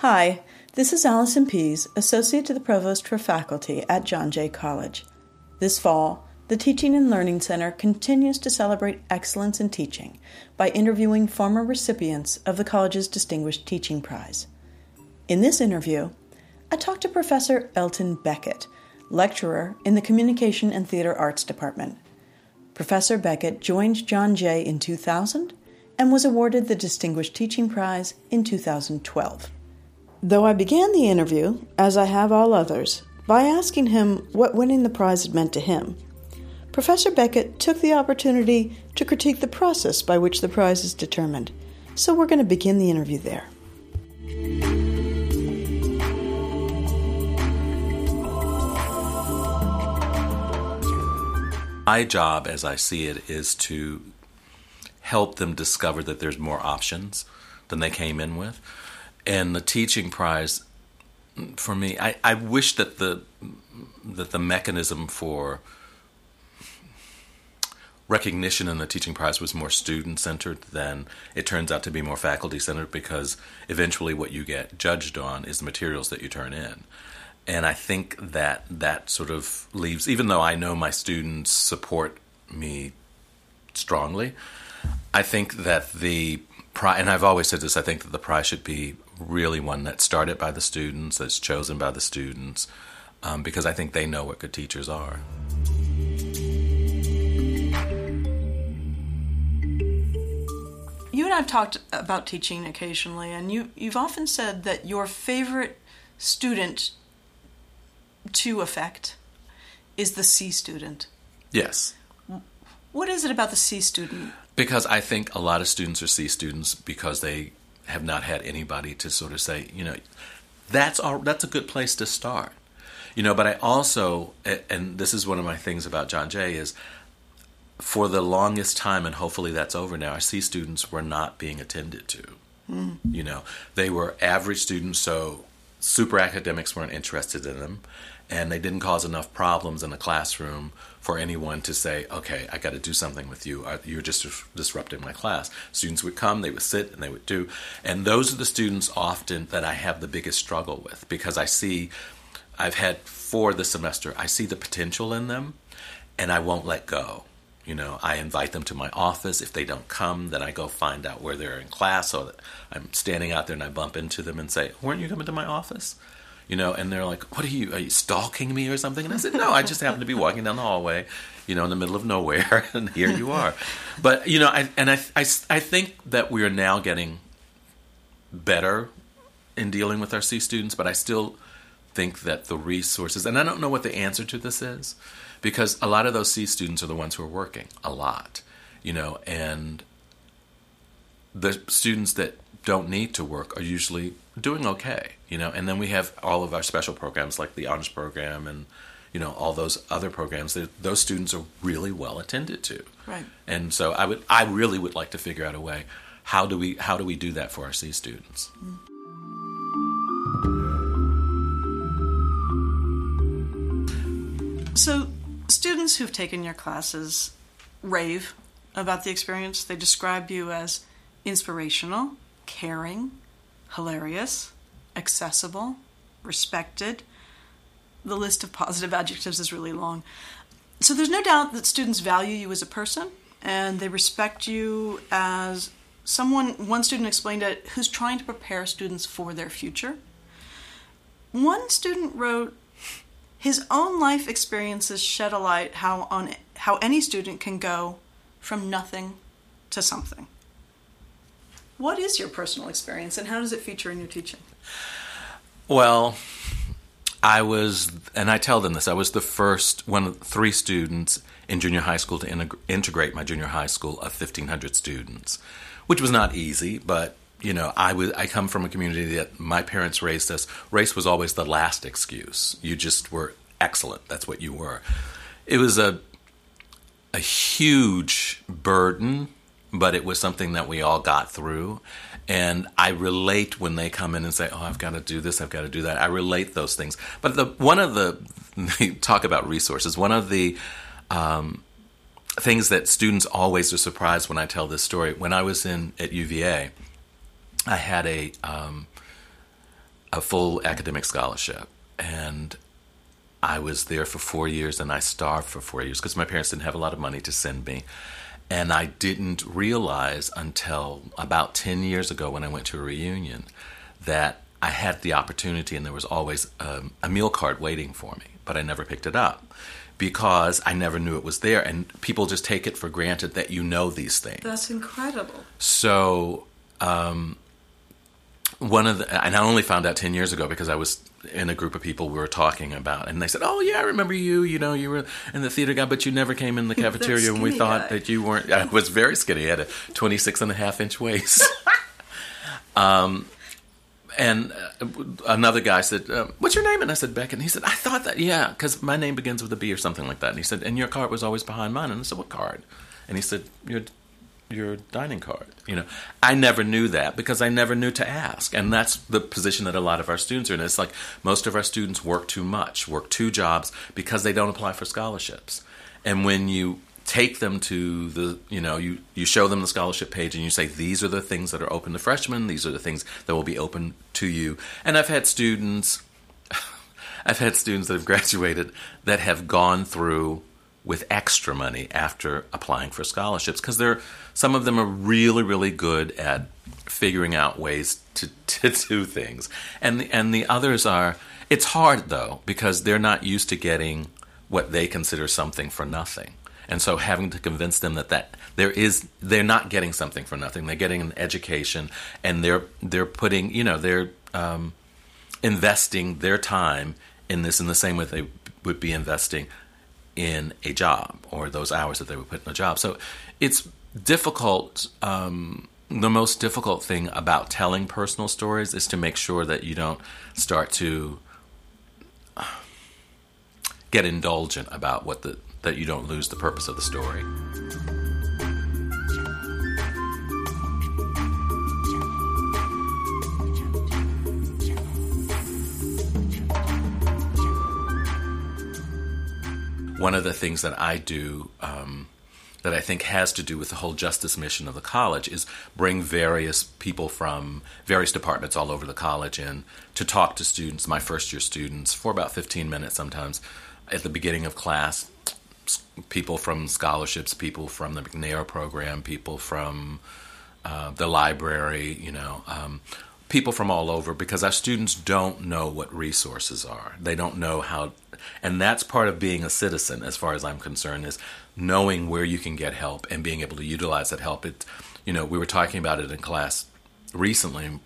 Hi, this is Allison Pease, Associate to the Provost for Faculty at John Jay College. This fall, the Teaching and Learning Center continues to celebrate excellence in teaching by interviewing former recipients of the college's Distinguished Teaching Prize. In this interview, I talked to Professor Elton Beckett, lecturer in the Communication and Theater Arts Department. Professor Beckett joined John Jay in 2000 and was awarded the Distinguished Teaching Prize in 2012. Though I began the interview, as I have all others, by asking him what winning the prize had meant to him, Professor Beckett took the opportunity to critique the process by which the prize is determined. So we're going to begin the interview there. My job, as I see it, is to help them discover that there's more options than they came in with. And the teaching prize, for me, I, I wish that the that the mechanism for recognition in the teaching prize was more student centered than it turns out to be more faculty centered because eventually what you get judged on is the materials that you turn in. And I think that that sort of leaves, even though I know my students support me strongly, I think that the and I've always said this, I think that the prize should be really one that's started by the students, that's chosen by the students, um, because I think they know what good teachers are. You and I've talked about teaching occasionally, and you, you've often said that your favorite student to affect is the C student. Yes. What is it about the C student? Because I think a lot of students are C students because they have not had anybody to sort of say, you know, that's all, that's a good place to start. You know, but I also and this is one of my things about John Jay is for the longest time and hopefully that's over now, our C students were not being attended to. Mm. You know, they were average students so super academics weren't interested in them and they didn't cause enough problems in the classroom for anyone to say, okay, I got to do something with you. Uh, you're just disrupting my class. Students would come, they would sit, and they would do. And those are the students often that I have the biggest struggle with because I see, I've had four this semester, I see the potential in them, and I won't let go. You know, I invite them to my office. If they don't come, then I go find out where they're in class. So I'm standing out there and I bump into them and say, "Weren't you coming to my office?" You know, and they're like, "What are you? Are you stalking me or something?" And I said, "No, I just happen to be walking down the hallway, you know, in the middle of nowhere, and here you are." But you know, I and I, I, I think that we are now getting better in dealing with our C students, but I still think that the resources, and I don't know what the answer to this is, because a lot of those C students are the ones who are working a lot, you know, and the students that don't need to work are usually doing okay, you know. And then we have all of our special programs like the honors program and you know all those other programs. Those students are really well attended to. Right. And so I would, I really would like to figure out a way. How do we, how do we do that for our C students? So, students who've taken your classes rave about the experience. They describe you as inspirational, caring, hilarious, accessible, respected. The list of positive adjectives is really long. So there's no doubt that students value you as a person and they respect you as someone, one student explained it, who's trying to prepare students for their future. One student wrote, his own life experiences shed a light how on how any student can go from nothing to something. What is your personal experience and how does it feature in your teaching? Well, I was, and I tell them this, I was the first one of three students in junior high school to integ- integrate my junior high school of 1,500 students, which was not easy, but you know, I was I come from a community that my parents raised us. Race was always the last excuse. You just were excellent. That's what you were. It was a a huge burden but it was something that we all got through. And I relate when they come in and say, "Oh, I've got to do this, I've got to do that." I relate those things. But the one of the talk about resources. One of the um, things that students always are surprised when I tell this story. When I was in at UVA, I had a um, a full academic scholarship. And I was there for four years and I starved for four years because my parents didn't have a lot of money to send me. And I didn't realize until about 10 years ago when I went to a reunion that I had the opportunity and there was always um, a meal card waiting for me, but I never picked it up because I never knew it was there. And people just take it for granted that you know these things. That's incredible. So, um, one of the, and I only found out 10 years ago because I was in a group of people we were talking about, and they said, "Oh yeah, I remember you. You know, you were in the theater guy, but you never came in the cafeteria, and we thought guy. that you weren't." I was very skinny. I had a 26 and a half inch waist. um, and uh, another guy said, uh, "What's your name?" And I said, "Beck." And he said, "I thought that, yeah, because my name begins with a B or something like that." And he said, "And your card was always behind mine." And I said, "What card?" And he said, "Your your dining card." You know, I never knew that because I never knew to ask, and that's the position that a lot of our students are in. It's like most of our students work too much, work two jobs because they don't apply for scholarships. And when you take them to the you know you you show them the scholarship page and you say these are the things that are open to freshmen these are the things that will be open to you and i've had students i've had students that have graduated that have gone through with extra money after applying for scholarships because they're some of them are really really good at figuring out ways to, to do things. And the, and the others are it's hard though because they're not used to getting what they consider something for nothing. And so having to convince them that, that there is they're not getting something for nothing. They're getting an education and they're they're putting you know they're um, investing their time in this in the same way they would be investing in a job or those hours that they would put in a job so it's difficult um, the most difficult thing about telling personal stories is to make sure that you don't start to get indulgent about what the that you don't lose the purpose of the story. One of the things that I do um, that I think has to do with the whole justice mission of the college is bring various people from various departments all over the college in to talk to students, my first year students, for about 15 minutes sometimes at the beginning of class. People from scholarships, people from the McNair program, people from uh, the library, you know, um, people from all over, because our students don't know what resources are. They don't know how, and that's part of being a citizen, as far as I'm concerned, is knowing where you can get help and being able to utilize that help. It, you know, we were talking about it in class recently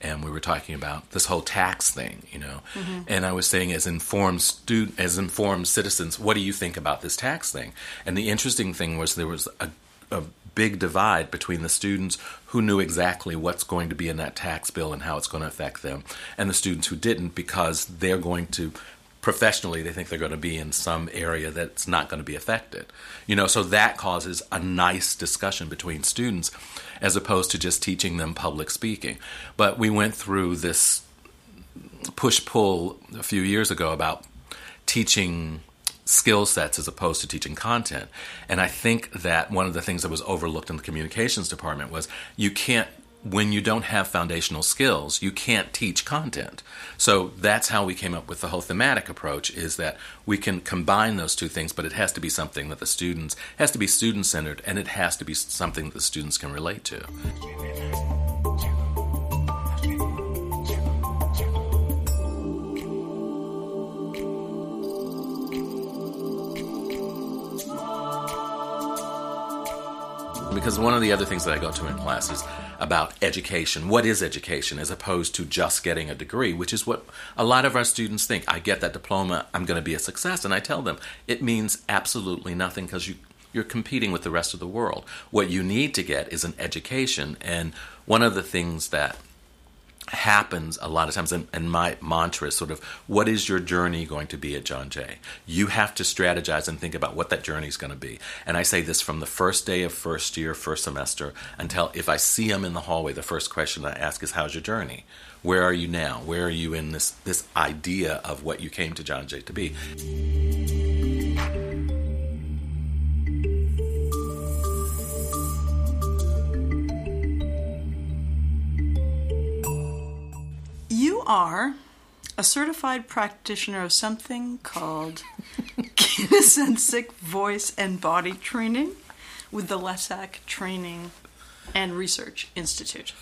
and we were talking about this whole tax thing, you know. Mm-hmm. And I was saying, as informed student, as informed citizens, what do you think about this tax thing? And the interesting thing was there was a, a big divide between the students who knew exactly what's going to be in that tax bill and how it's going to affect them, and the students who didn't because they're going to professionally they think they're going to be in some area that's not going to be affected you know so that causes a nice discussion between students as opposed to just teaching them public speaking. But we went through this push pull a few years ago about teaching skill sets as opposed to teaching content. And I think that one of the things that was overlooked in the communications department was you can't when you don't have foundational skills, you can't teach content. So that's how we came up with the whole thematic approach is that we can combine those two things, but it has to be something that the students has to be student centered and it has to be something that the students can relate to. Because one of the other things that I go to in class is about education. What is education as opposed to just getting a degree, which is what a lot of our students think. I get that diploma, I'm going to be a success. And I tell them it means absolutely nothing because you, you're competing with the rest of the world. What you need to get is an education. And one of the things that happens a lot of times and, and, my mantra is sort of what is your journey going to be at john jay? You have to strategize and think about what that journey is going to be. And i say this from the first day of first year first semester until if i see them in the hallway the first question i ask is how's your journey? Where are you now? Where are you in this this idea of what you came to john jay to be are a certified practitioner of something called kinesthetic voice and body training with the Lessac Training and Research Institute.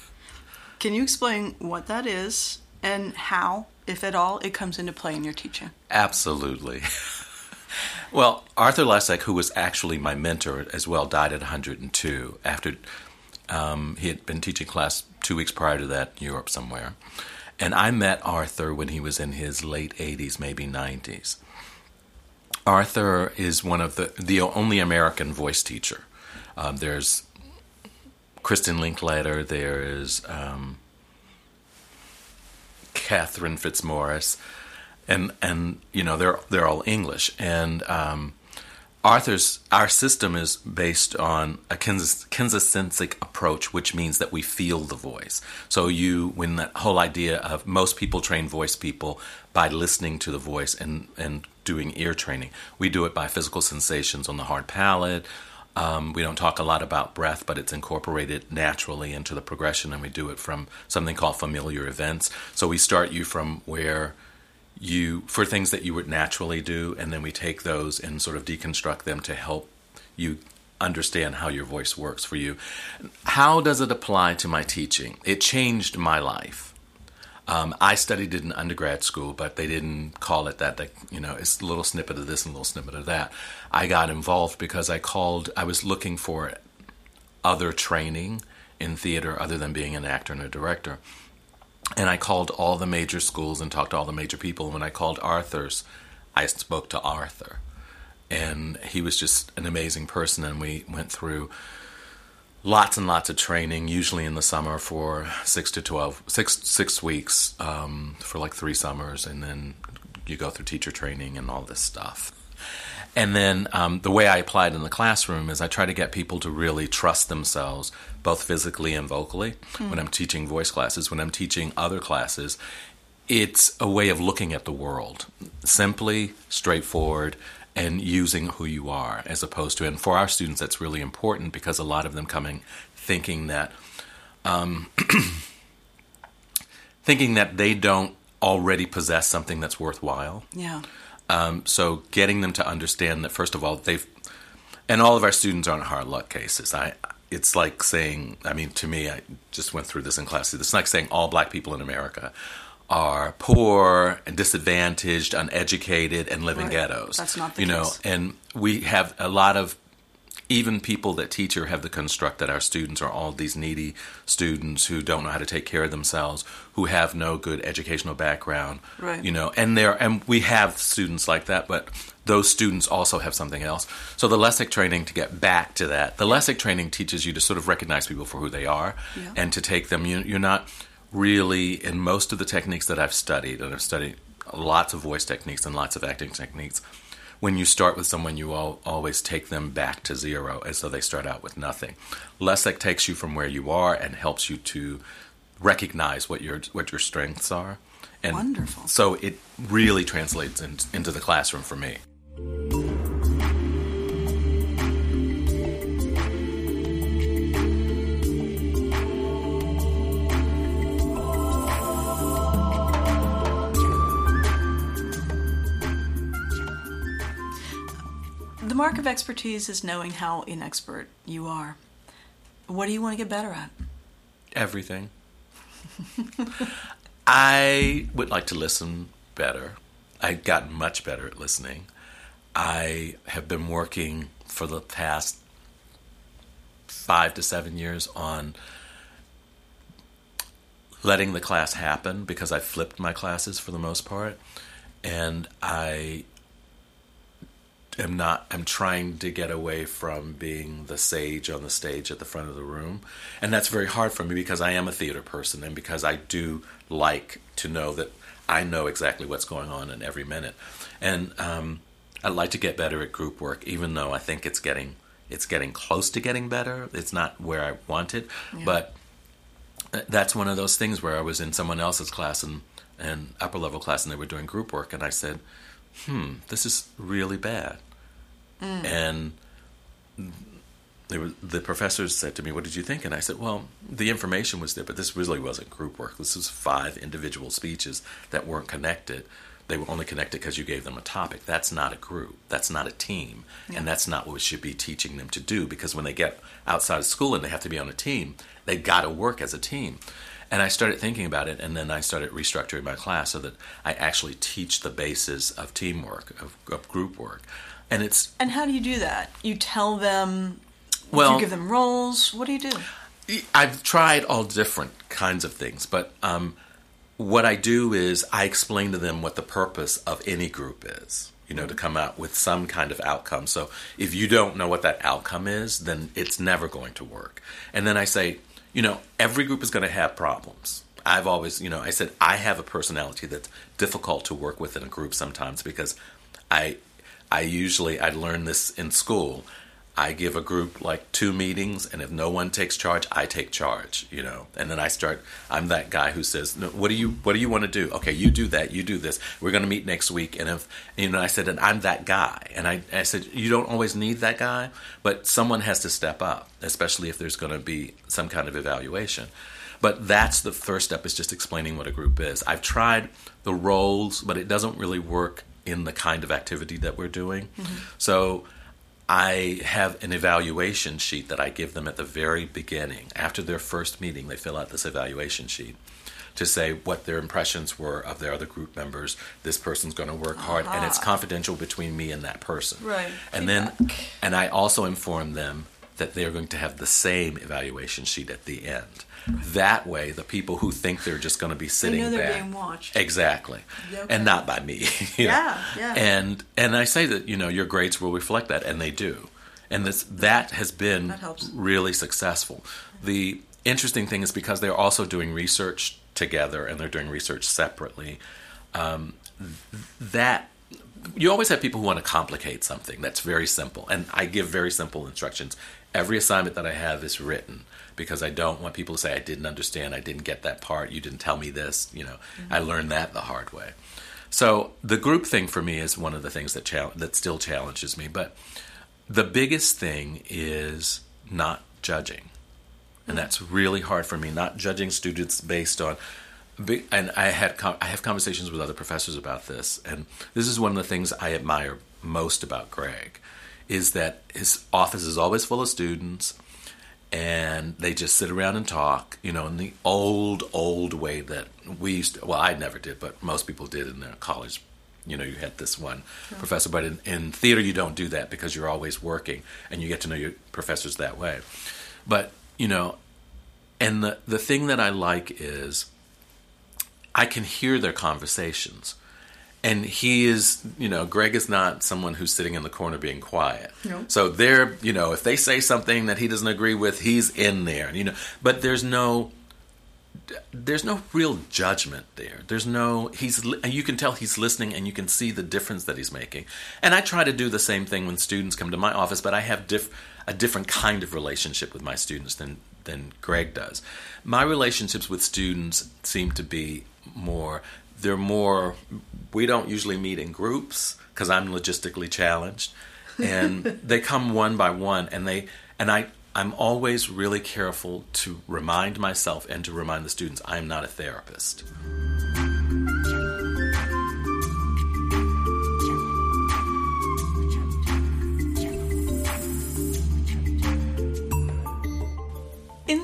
Can you explain what that is and how, if at all, it comes into play in your teaching? Absolutely. well, Arthur Lessac, who was actually my mentor as well, died at 102 after um, he had been teaching class two weeks prior to that in Europe somewhere. And I met Arthur when he was in his late 80s, maybe 90s. Arthur is one of the the only American voice teacher. Um, there's Kristin Linklater. There's um, Catherine Fitzmaurice, and and you know they're they're all English. And um, Arthur's our system is based on a kinesthetic approach, which means that we feel the voice. So you, when that whole idea of most people train voice people by listening to the voice and and doing ear training, we do it by physical sensations on the hard palate. Um, we don't talk a lot about breath, but it's incorporated naturally into the progression, and we do it from something called familiar events. So we start you from where you for things that you would naturally do, and then we take those and sort of deconstruct them to help you understand how your voice works for you. How does it apply to my teaching? It changed my life. Um, I studied it in undergrad school, but they didn't call it that. They, you know, it's a little snippet of this and a little snippet of that. I got involved because I called. I was looking for other training in theater other than being an actor and a director. And I called all the major schools and talked to all the major people. And When I called Arthur's, I spoke to Arthur. And he was just an amazing person. And we went through lots and lots of training, usually in the summer for six to 12, six, six weeks um, for like three summers. And then you go through teacher training and all this stuff. And then um, the way I applied in the classroom is I try to get people to really trust themselves, both physically and vocally, mm. when I'm teaching voice classes. When I'm teaching other classes, it's a way of looking at the world simply, straightforward, and using who you are as opposed to. And for our students, that's really important because a lot of them coming thinking that. Um, thinking that they don't already possess something that's worthwhile. Yeah. Um, so getting them to understand that first of all they've and all of our students aren't hard luck cases. I it's like saying I mean to me I just went through this in class. It's like saying all black people in America are poor and disadvantaged, uneducated, and live right. in ghettos. That's not the you case. know, and we have a lot of even people that teach here have the construct that our students are all these needy students who don't know how to take care of themselves, who have no good educational background, right. you know, and there and we have students like that, but those students also have something else. So the LESSAC training to get back to that, the LESSAC training teaches you to sort of recognize people for who they are yeah. and to take them. You, you're not really in most of the techniques that I've studied, and I've studied lots of voice techniques and lots of acting techniques when you start with someone, you all, always take them back to zero as though they start out with nothing. LESSAC takes you from where you are and helps you to recognize what your what your strengths are. And Wonderful. So it really translates in, into the classroom for me. Mark of expertise is knowing how inexpert you are. What do you want to get better at? Everything. I would like to listen better. I've gotten much better at listening. I have been working for the past five to seven years on letting the class happen because I flipped my classes for the most part. And I am not I'm trying to get away from being the sage on the stage at the front of the room. And that's very hard for me because I am a theater person and because I do like to know that I know exactly what's going on in every minute. And um, I'd like to get better at group work, even though I think it's getting it's getting close to getting better. It's not where I want it, yeah. but uh, that's one of those things where I was in someone else's class and an upper level class, and they were doing group work, and I said, "Hmm, this is really bad." Mm. And were, the professors said to me, "What did you think?" And I said, "Well, the information was there, but this really wasn't group work. This was five individual speeches that weren't connected. They were only connected because you gave them a topic. That's not a group. That's not a team, yeah. and that's not what we should be teaching them to do. Because when they get outside of school and they have to be on a team, they got to work as a team." And I started thinking about it, and then I started restructuring my class so that I actually teach the basis of teamwork, of, of group work. And it's and how do you do that? You tell them well, do you give them roles? What do you do? I've tried all different kinds of things, but um, what I do is I explain to them what the purpose of any group is. You know, to come out with some kind of outcome. So if you don't know what that outcome is, then it's never going to work. And then I say, you know, every group is going to have problems. I've always, you know, I said I have a personality that's difficult to work with in a group sometimes because I I usually I learned this in school. I give a group like two meetings, and if no one takes charge, I take charge. You know, and then I start. I'm that guy who says, no, "What do you What do you want to do? Okay, you do that. You do this. We're going to meet next week." And if you know, I said, and I'm that guy, and I, I said, you don't always need that guy, but someone has to step up, especially if there's going to be some kind of evaluation. But that's the first step is just explaining what a group is. I've tried the roles, but it doesn't really work in the kind of activity that we're doing. Mm-hmm. So I have an evaluation sheet that I give them at the very beginning. After their first meeting, they fill out this evaluation sheet to say what their impressions were of their other group members. This person's going to work hard, uh-huh. and it's confidential between me and that person. Right. And Feedback. then, and I also inform them that they're going to have the same evaluation sheet at the end. That way, the people who think they're just going to be sitting they back, being watched. exactly, okay. and not by me. yeah, yeah. And and I say that you know your grades will reflect that, and they do, and this that has been that really successful. The interesting thing is because they're also doing research together and they're doing research separately. Um, that you always have people who want to complicate something that's very simple, and I give very simple instructions. Every assignment that I have is written because I don't want people to say I didn't understand, I didn't get that part, you didn't tell me this. You know, mm-hmm. I learned that the hard way. So the group thing for me is one of the things that chal- that still challenges me. But the biggest thing is not judging, and mm-hmm. that's really hard for me. Not judging students based on. And I had I have conversations with other professors about this, and this is one of the things I admire most about Greg, is that his office is always full of students and they just sit around and talk, you know, in the old, old way that we used to, well, I never did, but most people did in their college. You know, you had this one professor, but in, in theater, you don't do that because you're always working and you get to know your professors that way. But, you know, and the, the thing that I like is I can hear their conversations and he is you know greg is not someone who's sitting in the corner being quiet. No. so they're you know if they say something that he doesn't agree with he's in there you know. But there's no there's no real judgment there. There's no he's you can tell he's listening and you can see the difference that he's making. And i try to do the same thing when students come to my office but i have diff, a different kind of relationship with my students than than greg does. My relationships with students seem to be more they're more we don't usually meet in groups because i'm logistically challenged. And they come one by one and they and i i'm always really careful to remind myself and to remind the students i'm not a therapist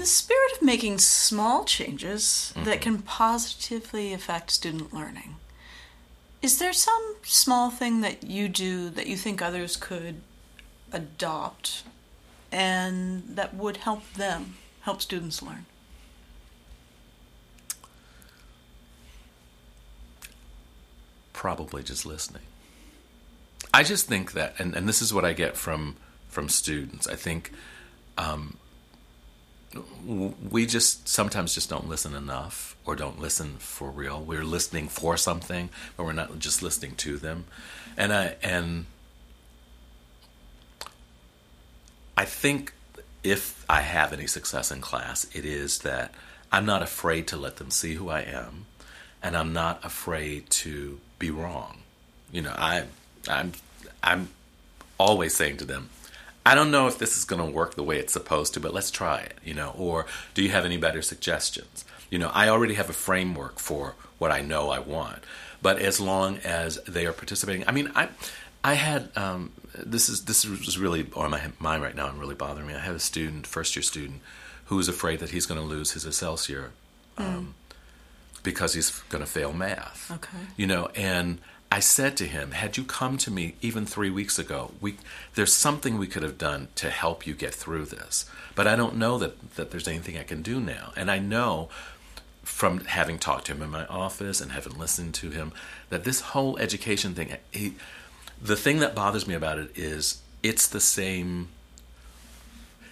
the spirit of making small changes mm-hmm. that can positively affect student learning, is there some small thing that you do that you think others could adopt and that would help them, help students learn? Probably just listening. I just think that, and, and this is what I get from from students. I think um, we just sometimes just don't listen enough or don't listen for real. We're listening for something, but we're not just listening to them. And I and I think if I have any success in class, it is that I'm not afraid to let them see who I am, and I'm not afraid to be wrong. You know, I I'm I'm always saying to them, I don't know if this is going to work the way it's supposed to, but let's try it, you know, or do you have any better suggestions? You know, I already have a framework for what I know I want, but as long as they are participating, I mean, I, I had um, this is this is really on my mind right now and really bothering me. I have a student, first year student, who is afraid that he's going to lose his Excelsior um, mm. because he's going to fail math. Okay, you know, and I said to him, had you come to me even three weeks ago, we, there's something we could have done to help you get through this. But I don't know that, that there's anything I can do now. And I know from having talked to him in my office and having listened to him that this whole education thing, he, the thing that bothers me about it is it's the same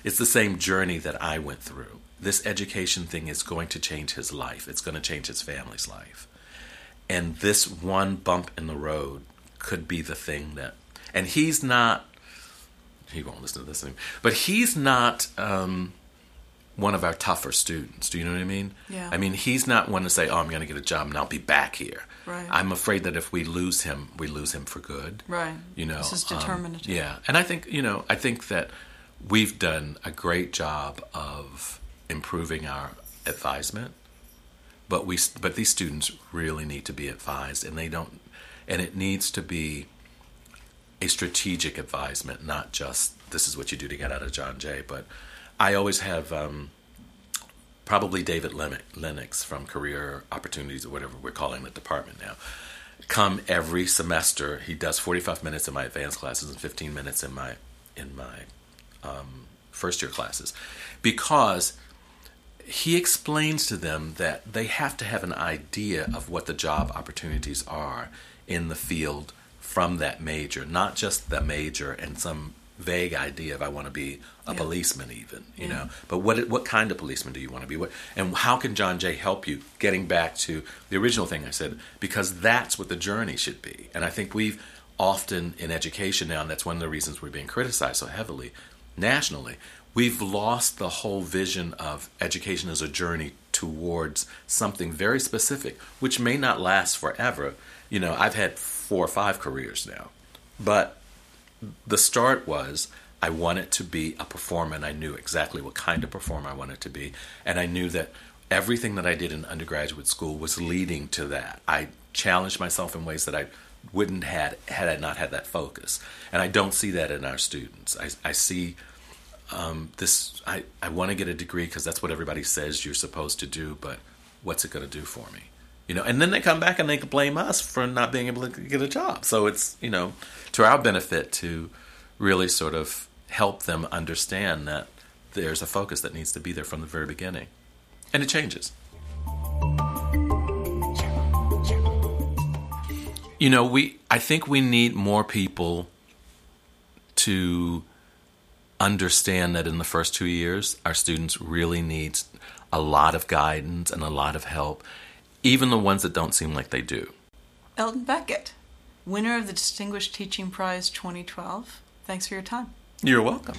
it's the same journey that I went through. This education thing is going to change his life. It's going to change his family's life and this one bump in the road could be the thing that and he's not he won't listen to this thing but he's not um, one of our tougher students. Do you know what i mean? Yeah. I mean he's not one to say oh i'm going to get a job and i'll be back here. Right. I'm afraid that if we lose him we lose him for good. Right. You know this is determinative. um, yeah. And i think you know i think that we've done a great job of improving our advisement but we but these students really need to be advised and they don't and it needs to be a strategic advisement not just this is what you do to get out of john jay but i always have um, probably david lennox from career opportunities or whatever we're calling the department now. Come every semester he does 45 minutes in my advanced classes and 15 minutes in my in my um, first year classes. Because he explains to them that they have to have an idea of what the job opportunities are in the field from that major, not just the major and some vague idea of I want to be a yeah. policeman, even you yeah. know. But what what kind of policeman do you want to be? What and how can John Jay help you? Getting back to the original thing I said, because that's what the journey should be. And I think we've often in education now, and that's one of the reasons we're being criticized so heavily nationally we've lost the whole vision of education as a journey towards something very specific, which may not last forever. You know, I've had four or five careers now, but the start was I wanted to be a performer, and I knew exactly what kind of performer I wanted to be, and I knew that everything that I did in undergraduate school was leading to that. I challenged myself in ways that I wouldn't had had I not had that focus, and I don't see that in our students. I, I see um, this I, I want to get a degree because that's what everybody says you're supposed to do, but what's it going to do for me? You know, and then they come back and they blame us for not being able to get a job. So it's you know to our benefit to really sort of help them understand that there's a focus that needs to be there from the very beginning, and it changes. You know, we I think we need more people to understand that in the first two years, our students really need a lot of guidance and a lot of help, even the ones that don't seem like they do. Elton Beckett, winner of the Distinguished Teaching Prize 2012, thanks for your time. You're welcome.